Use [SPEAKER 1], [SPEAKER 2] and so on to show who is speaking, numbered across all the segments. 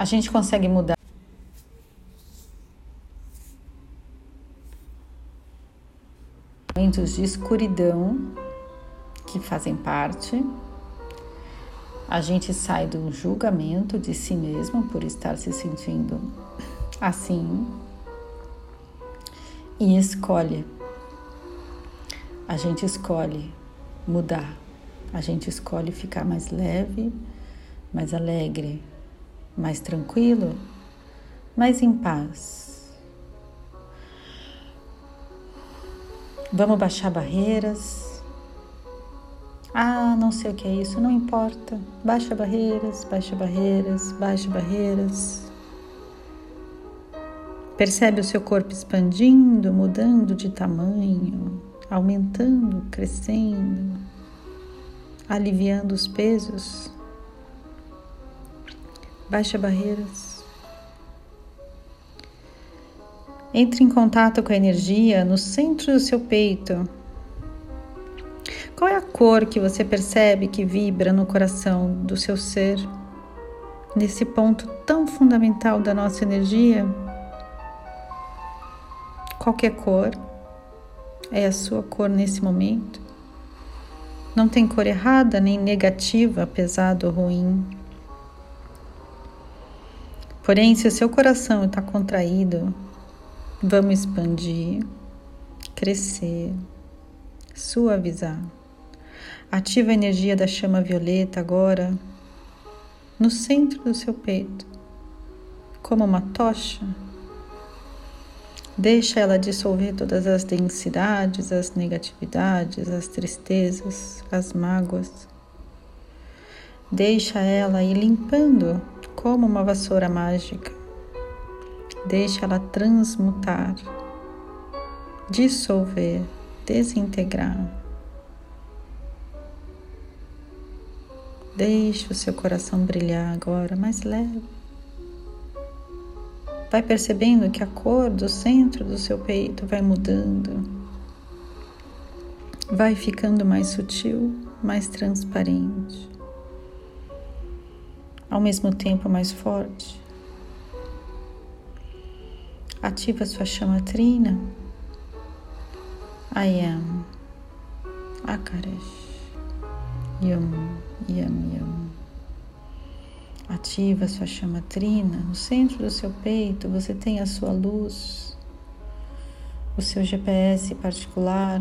[SPEAKER 1] A gente consegue mudar. Momentos de escuridão que fazem parte. A gente sai do julgamento de si mesmo por estar se sentindo assim e escolhe. A gente escolhe mudar. A gente escolhe ficar mais leve, mais alegre, mais tranquilo, mais em paz. Vamos baixar barreiras. Ah, não sei o que é isso, não importa. Baixa barreiras, baixa barreiras, baixa barreiras. Percebe o seu corpo expandindo, mudando de tamanho, aumentando, crescendo, aliviando os pesos. Baixa barreiras. Entre em contato com a energia no centro do seu peito. Qual é a cor que você percebe que vibra no coração do seu ser, nesse ponto tão fundamental da nossa energia? Qualquer cor é a sua cor nesse momento. Não tem cor errada nem negativa, pesado ou ruim. Porém, se o seu coração está contraído, vamos expandir, crescer, suavizar. Ativa a energia da chama violeta agora no centro do seu peito, como uma tocha. Deixa ela dissolver todas as densidades, as negatividades, as tristezas, as mágoas. Deixa ela ir limpando como uma vassoura mágica. Deixa ela transmutar, dissolver, desintegrar. Deixe o seu coração brilhar agora mais leve. Vai percebendo que a cor do centro do seu peito vai mudando, vai ficando mais sutil, mais transparente ao mesmo tempo mais forte. Ativa sua chama trina. I am Akaresh. Yam, yam, yam. Ativa sua chama trina. No centro do seu peito você tem a sua luz, o seu GPS particular.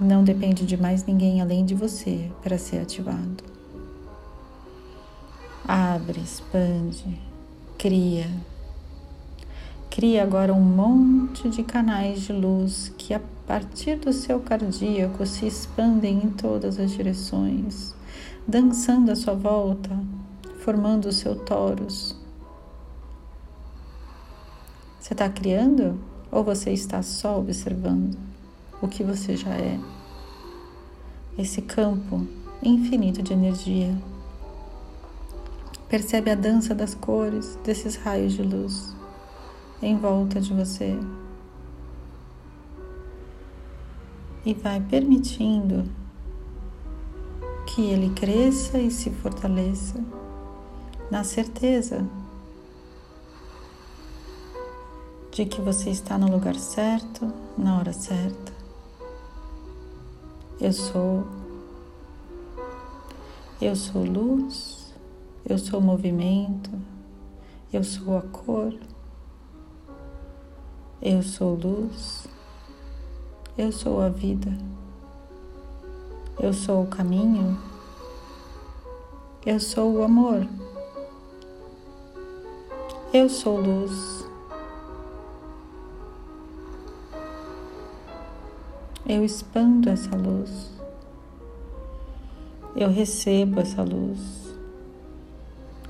[SPEAKER 1] Não depende de mais ninguém além de você para ser ativado. Abre, expande, cria. Cria agora um monte de canais de luz que, a partir do seu cardíaco, se expandem em todas as direções, dançando à sua volta, formando o seu torus. Você está criando ou você está só observando o que você já é? Esse campo infinito de energia Percebe a dança das cores desses raios de luz em volta de você. E vai permitindo que ele cresça e se fortaleça na certeza de que você está no lugar certo, na hora certa. Eu sou. Eu sou luz. Eu sou o movimento, eu sou a cor, eu sou luz, eu sou a vida, eu sou o caminho, eu sou o amor, eu sou luz. Eu expando essa luz, eu recebo essa luz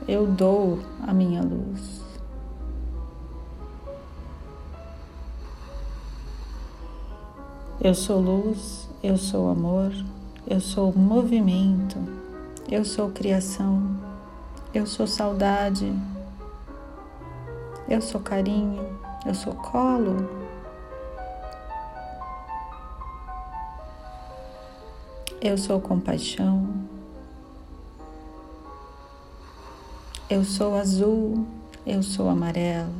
[SPEAKER 1] eu dou a minha luz. Eu sou luz, eu sou amor, eu sou movimento, eu sou criação, eu sou saudade, eu sou carinho, eu sou colo. Eu sou compaixão, Eu sou azul, eu sou amarelo,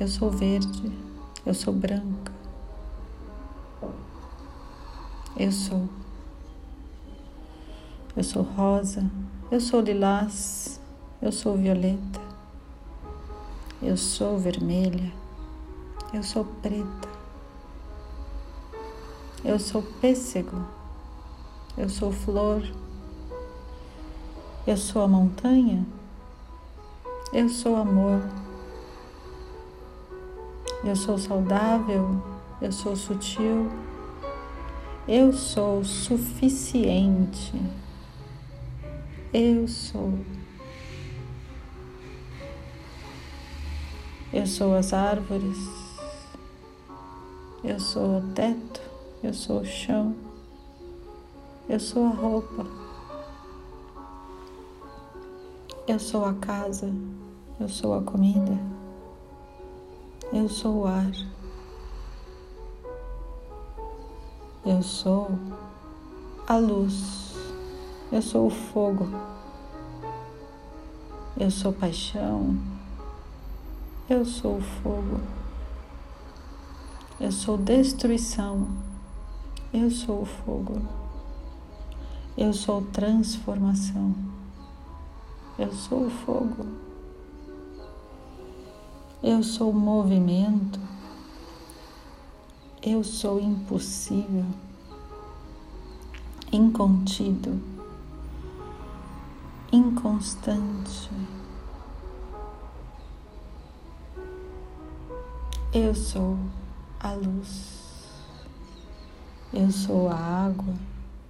[SPEAKER 1] eu sou verde, eu sou branca, eu sou. Eu sou rosa, eu sou lilás, eu sou violeta, eu sou vermelha, eu sou preta, eu sou pêssego, eu sou flor. Eu sou a montanha, eu sou amor, eu sou saudável, eu sou sutil, eu sou suficiente, eu sou. Eu sou as árvores, eu sou o teto, eu sou o chão, eu sou a roupa. Eu sou a casa, eu sou a comida, eu sou o ar, eu sou a luz, eu sou o fogo, eu sou paixão, eu sou o fogo, eu sou destruição, eu sou o fogo, eu sou transformação. Eu sou o fogo. Eu sou o movimento. Eu sou impossível, incontido, inconstante. Eu sou a luz. Eu sou a água.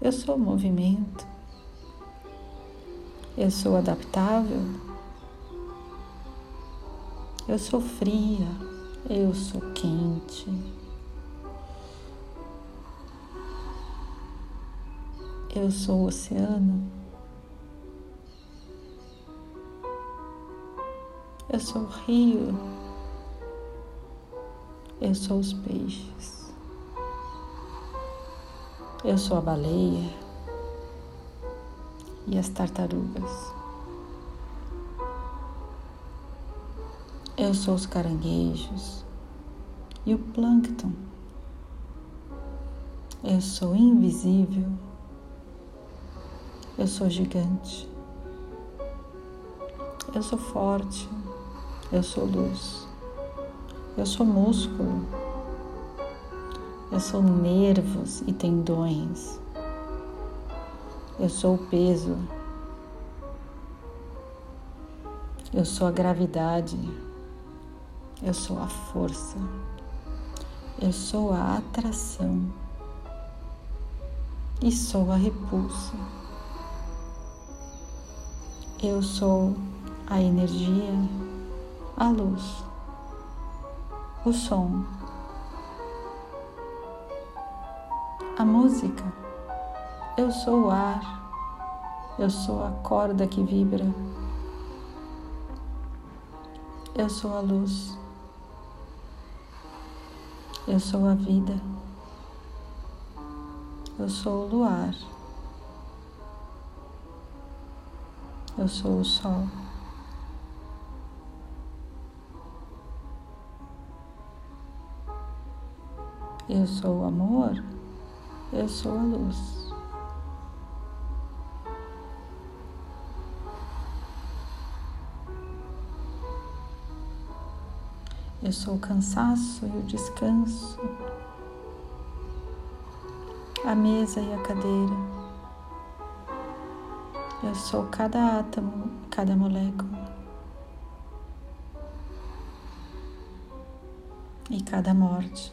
[SPEAKER 1] Eu sou o movimento. Eu sou adaptável. Eu sou fria. Eu sou quente. Eu sou o oceano. Eu sou o rio. Eu sou os peixes. Eu sou a baleia e as tartarugas. Eu sou os caranguejos e o plâncton. Eu sou invisível. Eu sou gigante. Eu sou forte. Eu sou luz. Eu sou músculo. Eu sou nervos e tendões. Eu sou o peso. Eu sou a gravidade. Eu sou a força. Eu sou a atração. E sou a repulsa. Eu sou a energia, a luz, o som, a música. Eu sou o ar, eu sou a corda que vibra, eu sou a luz, eu sou a vida, eu sou o luar, eu sou o sol. Eu sou o amor, eu sou a luz. Eu sou o cansaço e o descanso, a mesa e a cadeira. Eu sou cada átomo, cada molécula e cada morte.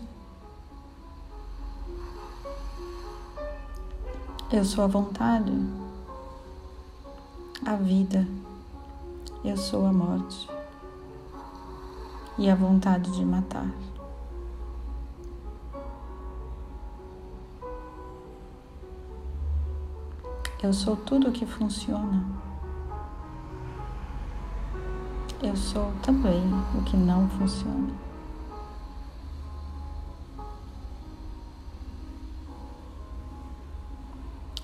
[SPEAKER 1] Eu sou a vontade, a vida. Eu sou a morte e a vontade de matar. Eu sou tudo o que funciona. Eu sou também o que não funciona.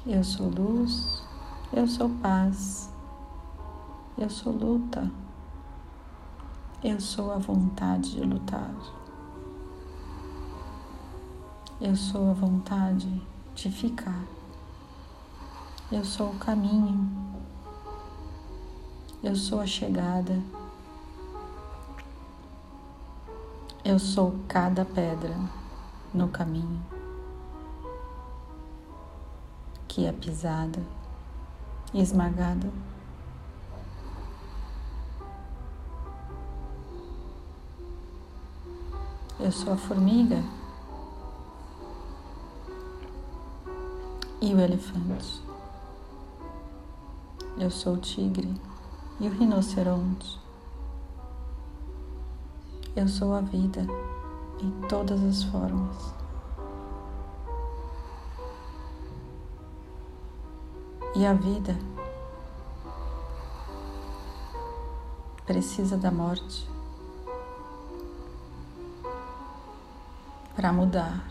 [SPEAKER 1] Eu sou luz, eu sou paz, Eu sou luta. Eu sou a vontade de lutar. Eu sou a vontade de ficar. Eu sou o caminho. Eu sou a chegada. Eu sou cada pedra no caminho que é pisada e esmagada. Eu sou a formiga e o elefante. Eu sou o tigre e o rinoceronte. Eu sou a vida em todas as formas. E a vida precisa da morte para mudar.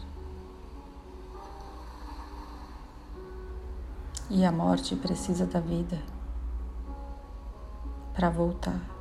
[SPEAKER 1] E a morte precisa da vida para voltar.